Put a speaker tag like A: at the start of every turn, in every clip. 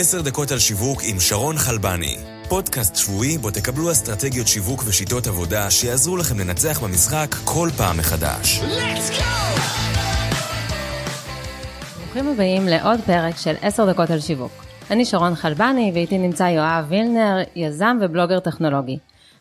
A: עשר דקות על שיווק עם שרון חלבני. פודקאסט שבועי בו תקבלו אסטרטגיות שיווק ושיטות עבודה שיעזרו לכם לנצח במשחק כל פעם מחדש.
B: ברוכים הבאים לעוד פרק של עשר דקות על שיווק. אני שרון חלבני ואיתי נמצא יואב וילנר, יזם ובלוגר טכנולוגי.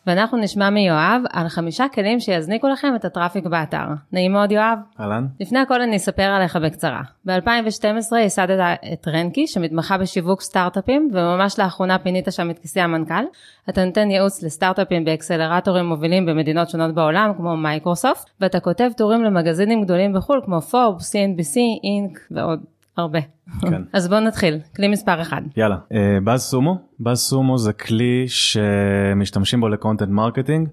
B: ואנחנו נשמע מיואב על חמישה כלים שיזניקו לכם את הטראפיק באתר. נעים מאוד יואב.
C: אהלן.
B: לפני הכל אני אספר עליך בקצרה. ב-2012 ייסדת את Ranky שמתמחה בשיווק סטארט-אפים וממש לאחרונה פינית שם את כיסא המנכ"ל. אתה נותן ייעוץ לסטארט-אפים באקסלרטורים מובילים במדינות שונות בעולם כמו מייקרוסופט ואתה כותב טורים למגזינים גדולים בחו"ל כמו פורבס, CNBC, אינק ועוד הרבה.
C: כן.
B: אז בואו נתחיל, כלי מספר 1.
C: יאללה. BuzzSumo, BuzzSumo זה כלי שמשתמשים בו ל content marketing.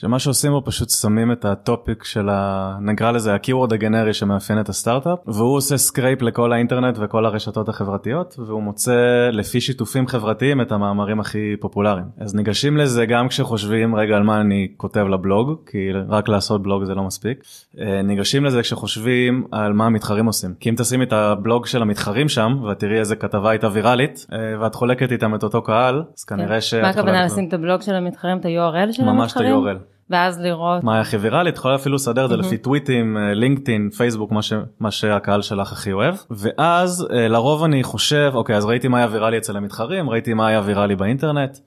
C: שמה שעושים בו פשוט שמים את ה topic של ה... נקרא לזה ה keyword הגנרי שמאפיין את הסטארט-אפ והוא עושה scrape לכל האינטרנט וכל הרשתות החברתיות והוא מוצא לפי שיתופים חברתיים את המאמרים הכי פופולריים. אז ניגשים לזה גם כשחושבים רגע על מה אני כותב לבלוג? כי רק לעשות בלוג זה לא מספיק. אה, ניגשים לזה כשחושבים על מה המתחרים עושים. כי אם תשימי את הבלוג של המתחרים שם ותראי איזה כתבה הייתה ויראלית אה, ואת חולקת איתם את אותו קהל אז כנראה ש...
B: מה הכוונה לשים את הבלוג של המתחרים, את ה-URL של
C: ממש את
B: המתחרים? ואז לראות.
C: מה הכי ויראלי את יכולה אפילו לסדר את זה לפי טוויטים לינקדאין פייסבוק מה, ש, מה שהקהל שלך הכי אוהב ואז אה, לרוב אני חושב אוקיי אז ראיתי מה היה ויראלי אצל המתחרים ראיתי מה היה ויראלי באינטרנט.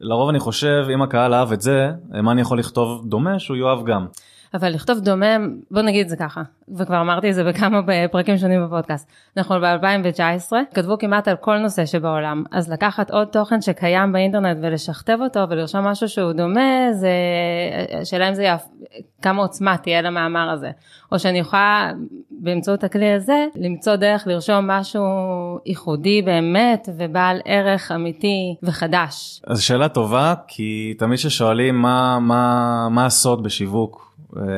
C: לרוב אני חושב אם הקהל אהב את זה אה, מה אני יכול לכתוב דומה שהוא יאהב גם.
B: אבל לכתוב דומה, בוא נגיד את זה ככה, וכבר אמרתי את זה בכמה פרקים שונים בפודקאסט. אנחנו ב-2019, כתבו כמעט על כל נושא שבעולם, אז לקחת עוד תוכן שקיים באינטרנט ולשכתב אותו ולרשום משהו שהוא דומה, זה, השאלה אם זה יפ... כמה עוצמה תהיה למאמר הזה. או שאני יכולה באמצעות הכלי הזה למצוא דרך לרשום משהו ייחודי באמת ובעל ערך אמיתי וחדש.
C: אז שאלה טובה כי תמיד ששואלים מה מה מה הסוד בשיווק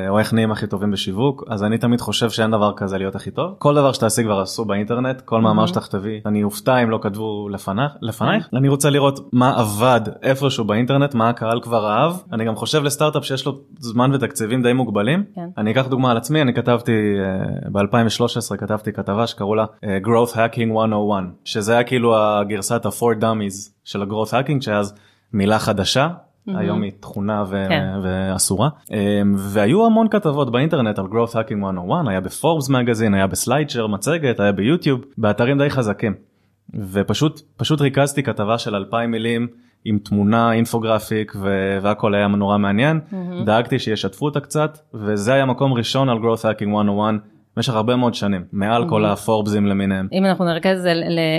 C: או איך נהיים הכי טובים בשיווק אז אני תמיד חושב שאין דבר כזה להיות הכי טוב כל דבר שתעשי כבר עשו באינטרנט כל מאמר שתכתבי אני אופתע אם לא כתבו לפנייך לפנייך אני רוצה לראות מה עבד איפשהו באינטרנט מה הקהל כבר אהב אני גם חושב לסטארט-אפ שיש לו זמן ותקציבים די מוגבלים
B: כן.
C: אני אקח דוגמה על עצמי אני כתבתי ב2013 כתבתי כתבה שקראו לה אה, growth hacking 101 שזה היה כאילו הגרסת ה-4 dummies של ה-growth hacking שאז מילה חדשה היום היא תכונה ו-
B: כן.
C: ואסורה אמ, והיו המון כתבות באינטרנט על growth hacking 101 היה בפורבס מגזין היה בסליידשר מצגת היה ביוטיוב באתרים די חזקים. ופשוט פשוט ריכזתי כתבה של 2,000 מילים עם תמונה אינפוגרפיק ו- והכל היה נורא מעניין. דאגתי שישתפו אותה קצת וזה היה מקום ראשון על growth hacking 101 במשך הרבה מאוד שנים מעל כל הפורבסים למיניהם.
B: אם אנחנו נרכז את זה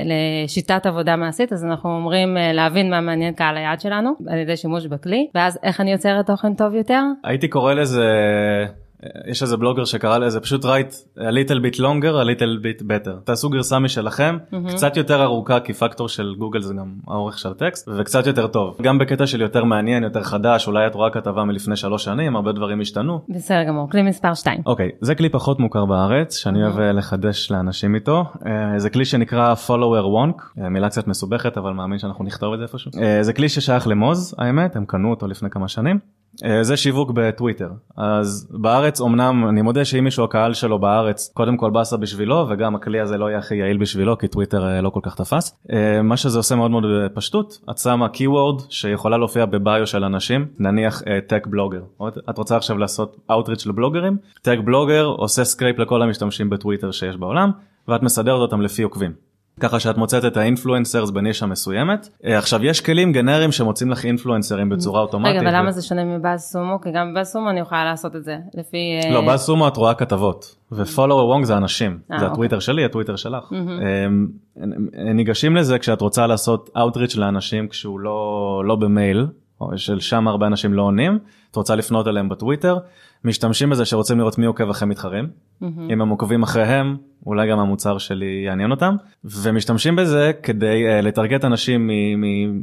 B: לשיטת עבודה מעשית אז אנחנו אומרים אה, להבין מה מעניין קהל היעד שלנו על ידי שימוש בכלי ואז איך אני יוצרת תוכן טוב יותר?
C: הייתי קורא לזה יש איזה בלוגר שקרא לזה פשוט write a little bit longer a little bit better. תעשו גרסה משלכם קצת יותר ארוכה כי פקטור של גוגל זה גם האורך של הטקסט וקצת יותר טוב. גם בקטע של יותר מעניין יותר חדש אולי את רואה כתבה מלפני שלוש שנים הרבה דברים השתנו.
B: בסדר גמור כלי מספר 2
C: אוקיי זה כלי פחות מוכר בארץ שאני אוהב אה, לחדש לאנשים איתו. אה, זה כלי שנקרא follower wonk אה, מילה קצת מסובכת אבל מאמין שאנחנו נכתוב את זה איפשהו. אה, זה כלי ששייך למוז האמת הם קנו אותו לפני כמה שנים. אה, זה שיווק בטוויטר. אז בארץ אמנם אני מודה שאם מישהו הקהל שלו בארץ קודם כל באסה בשבילו וגם הכלי הזה לא יהיה הכי יעיל בשבילו כי טוויטר אה, לא כל כך תפס. אה, מה שזה עושה מאוד מאוד בפשטות את שמה keyword שיכולה להופיע בביו של אנשים נניח tech blogger את רוצה עכשיו לעשות outreach לבלוגרים? tech blogger עושה scrape לכל המשתמשים בטוויטר שיש בעולם ואת מסדרת אותם לפי עוקבים. ככה שאת מוצאת את ה influencers בנישה מסוימת. אה, עכשיו יש כלים גנריים שמוצאים לך אינפלואנסרים בצורה אוטומטית.
B: רגע אבל למה זה שונה מבאז סומו? כי גם בבאז סומו אני יכולה לעשות את זה לפי אה,
C: לא בסומו את רואה כתבות ופולוור וונג זה אנשים.
B: אה,
C: זה
B: אוקיי.
C: הטוויטר שלי הטוויטר שלך. אמ, ניגשים לזה כשאת רוצה לעשות outreach לאנשים כשהוא לא לא במייל של שם הרבה אנשים לא עונים. את רוצה לפנות אליהם בטוויטר משתמשים בזה שרוצים לראות מי עוקב אחרי מתחרים. אם הם עוקבים אחריהם אולי גם המוצר שלי יעניין אותם. ומשתמשים בזה כדי uh, לטרגט אנשים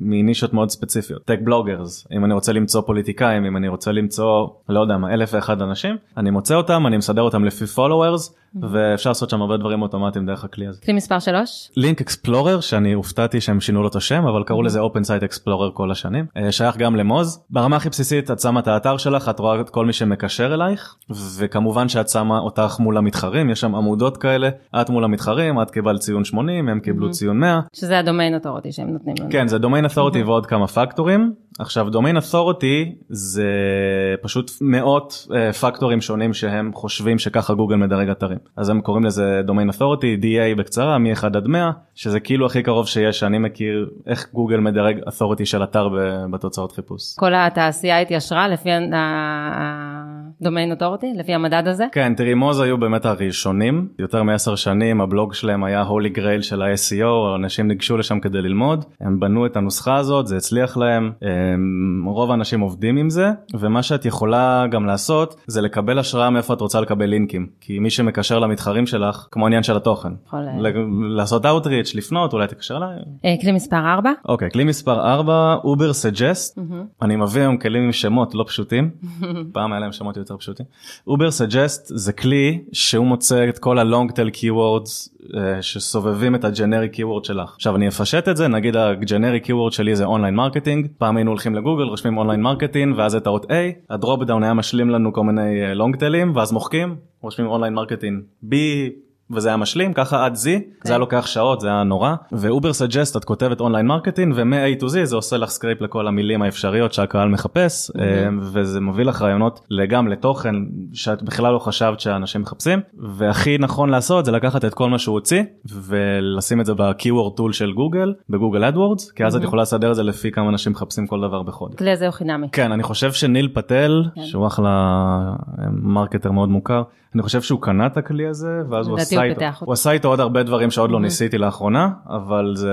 C: מנישות מאוד ספציפיות. טק בלוגרס אם אני רוצה למצוא פוליטיקאים אם אני רוצה למצוא לא יודע מה אלף ואחד אנשים אני מוצא אותם אני מסדר אותם לפי followers ואפשר לעשות שם הרבה דברים אוטומטיים דרך הכלי הזה.
B: כלי מספר 3
C: לינק אקספלורר שאני הופתעתי שהם שינו לו את השם אבל קראו לזה open site explorer כל השנים. אה, שייך גם למוז. ברמה הכי בסיסית את שמה את האתר שלך את רואה את כל מי שמקשר אלייך וכמובן שאת שמה אותך מול המתחרים, יש שם עמודות כאלה, את מול המתחרים, את קיבלת ציון 80, הם קיבלו ציון 100.
B: שזה ה domain authority שהם נותנים לנו.
C: כן, זה domain authority ועוד כמה פקטורים. עכשיו domain authority זה פשוט מאות uh, פקטורים שונים שהם חושבים שככה גוגל מדרג אתרים. אז הם קוראים לזה domain authority, DA בקצרה, מ-1 עד 100, שזה כאילו הכי קרוב שיש שאני מכיר איך גוגל מדרג authority של אתר בתוצאות חיפוש.
B: כל התעשייה התיישרה לפי ה domain authority, לפי המדד הזה?
C: כן, תראי Moz היו באמת הראשונים, יותר מעשר שנים הבלוג שלהם היה holy grail של ה-SEO, אנשים ניגשו לשם כדי ללמוד, הם בנו את הנוסחה הזאת, זה הצליח להם. רוב האנשים עובדים עם זה ומה שאת יכולה גם לעשות זה לקבל השראה מאיפה את רוצה לקבל לינקים כי מי שמקשר למתחרים שלך כמו עניין של התוכן. לעשות outreach לפנות אולי תקשר אליי.
B: אה, כלי מספר 4.
C: אוקיי כלי מספר 4 Ubersuggest אני מביא היום כלים עם שמות לא פשוטים פעם היה להם שמות יותר פשוטים. Ubersuggest זה כלי שהוא מוצא את כל ה long tail keywords שסובבים את ה generic keyword שלך. עכשיו אני אפשט את זה נגיד ה generic keyword שלי זה online marketing פעם היינו הולכים לגוגל רושמים online marketing ואז את האות A ה drop down היה משלים לנו כל מיני long אה, tailים ואז מוחקים רושמים online marketing B וזה היה משלים ככה עד Z okay. זה היה לוקח שעות זה היה נורא ו Ubersuggest את כותבת online marketing ומ-A to Z זה עושה לך scrape לכל המילים האפשריות שהקהל מחפש mm-hmm. וזה מביא לך רעיונות גם לתוכן שאת בכלל לא חשבת שאנשים מחפשים והכי נכון לעשות זה לקחת את כל מה שהוא הוציא ולשים את זה ב-keyword tool של גוגל בגוגל AdWords כי אז mm-hmm. את יכולה לסדר את זה לפי כמה אנשים מחפשים כל דבר בחודש.
B: כלי הזה הוא חינמי.
C: כן אני חושב שניל פאטל כן. שהוא אחלה marketer מאוד מוכר אני חושב שהוא קנה את הכלי הזה ואז הוא עשה איתו, הוא עשה איתו עוד הרבה דברים שעוד לא ניסיתי לאחרונה אבל זה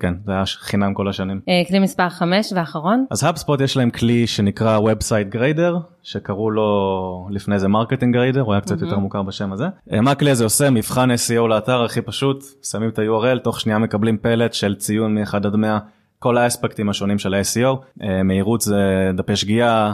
C: כן זה היה חינם כל השנים.
B: אה, כלי מספר 5 ואחרון.
C: אז HubSpot יש להם כלי שנקרא Website Grader שקראו לו לפני זה Marketing Grader הוא היה קצת יותר מוכר בשם הזה. אה, מה הכלי הזה עושה מבחן SEO לאתר הכי פשוט שמים את ה-URL תוך שנייה מקבלים פלט של ציון מ-1 עד 100 כל האספקטים השונים של ה-SEO אה, מהירות זה דפי שגיאה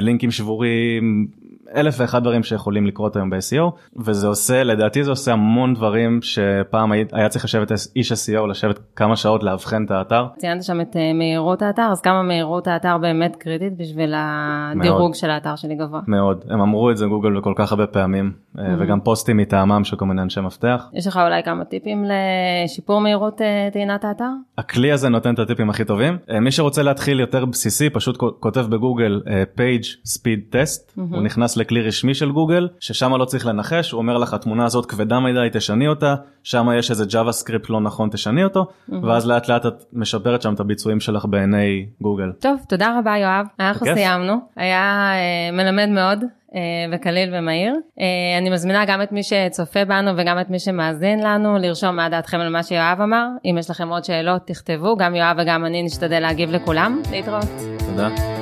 C: לינקים שבורים אלף ואחד דברים שיכולים לקרות היום ב-SEO וזה עושה לדעתי זה עושה המון דברים שפעם היה צריך לשבת איש SEO לשבת כמה שעות לאבחן את האתר.
B: ציינת שם את אה, מהירות האתר אז כמה מהירות האתר באמת קריטית בשביל הדירוג מאוד, של האתר שלי גבוה.
C: מאוד הם אמרו את זה גוגל בכל כך הרבה פעמים mm-hmm. וגם פוסטים מטעמם של כל מיני אנשי מפתח.
B: יש לך אולי כמה טיפים לשיפור מהירות אה, טעינת האתר?
C: הכלי הזה נותן את הטיפים הכי טובים מי שרוצה להתחיל יותר בסיסי פשוט כותב בגוגל page speed test mm-hmm. הוא נכנס לכלי רשמי של גוגל ששם לא צריך לנחש הוא אומר לך התמונה הזאת כבדה מדי תשני אותה שם יש איזה JavaScript לא נכון תשני אותו mm-hmm. ואז לאט לאט את משפרת שם את הביצועים שלך בעיני גוגל.
B: טוב תודה רבה יואב אנחנו סיימנו היה אה, מלמד מאוד אה, וקליל ומהיר. אה, אני מזמינה גם את מי שצופה בנו וגם את מי שמאזין לנו לרשום מה דעתכם על מה שיואב אמר. אם יש לכם עוד שאלות תכתבו, גם יואב וגם אני נשתדל להגיב לכולם. להתראות.
C: תודה.